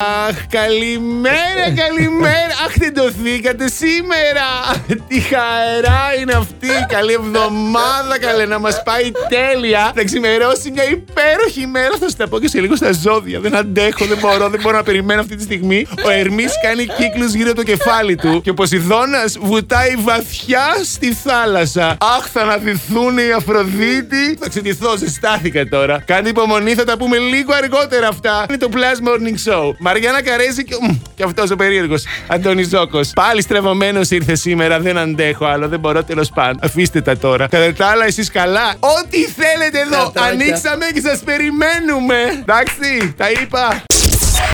Αχ, καλημέρα, καλημέρα. Αχ, τεντωθήκατε σήμερα. Τι χαρά είναι αυτή. Καλή εβδομάδα, καλέ να μας πάει τέλεια. Θα ξημερώσει μια υπέροχη ημέρα. Θα σα τα πω και σε λίγο στα ζώδια. Δεν αντέχω, δεν μπορώ, δεν μπορώ να περιμένω αυτή τη στιγμή. Ο Ερμής κάνει κύκλους γύρω το κεφάλι του και ο Ποσειδώνας βουτάει βαθιά στη θάλασσα. Αχ, θα αναδυθούν οι Αφροδίτη. Θα ξετηθώ, ζεστάθηκα τώρα. Κάντε υπομονή, θα τα πούμε λίγο αργότερα αυτά. Είναι το Plus Morning Show. Μαριάννα Καρέζη και, μ, και αυτός ο περίεργος. Αντώνη Ζώκο. Πάλι στρεβωμένος ήρθε σήμερα. Δεν αντέχω άλλο. Δεν μπορώ τέλος πάντων. Αφήστε τα τώρα. Κατά τα άλλα, εσείς καλά. Ό,τι θέλετε εδώ. Κατάκια. Ανοίξαμε και σας περιμένουμε. Εντάξει, τα είπα.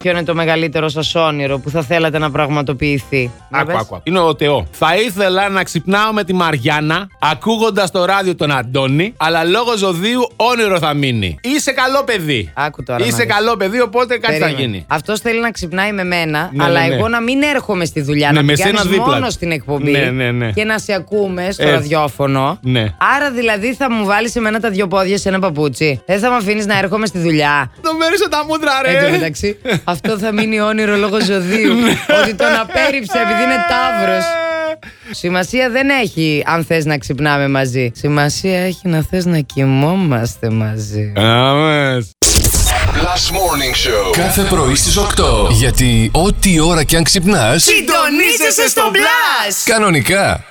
Ποιο είναι το μεγαλύτερο σας όνειρο που θα θέλατε να πραγματοποιηθεί; Για Άκου, πες. άκου. Είναι ο Θεό. Θα ήθελα να ξυπνάω με τη Μαριάννα, ακούγοντας το ράδιο τον Αντώνη, αλλά λόγω ζωδίου όνειρο θα μείνει. Είσαι καλό παιδί. Άκου τώρα να Είσαι δεις. καλό παιδί, οπότε κάτι θα Περίμενε. γίνει. Αυτός θέλει να ξυπνάει με μένα, Ναι, αλλά ναι, ναι. εγώ να μην έρχομαι στη δουλειά. Ναι, να με πηγαίνεις σένα δίπλα. μόνος στην εκπομπή Ναι, ναι, ναι. και να σε ακούμε στο Έτσι. ραδιόφωνο. Ναι. Άρα δηλαδή θα μου βάλεις εμένα τα δυο πόδια σε ένα παπούτσι. Δεν θα με αφήνεις να έρχομαι στη δουλειά. Το μέρισα τα μούτρα, ρε. Εν τω μεταξύ, αυτό θα μείνει όνειρο λόγω ζωδίου. Ναι. ότι τον απέρριψε επειδή είναι τάβρος. Σημασία δεν έχει αν θες να ξυπνάμε μαζί. Σημασία έχει να θες να κοιμόμαστε μαζί. Αμές. Plus Morning Show. Κάθε πρωί στις 8. Γιατί ό,τι ώρα κι αν ξυπνάς, Συντονίζεσαι στο μπλα! κανονικά.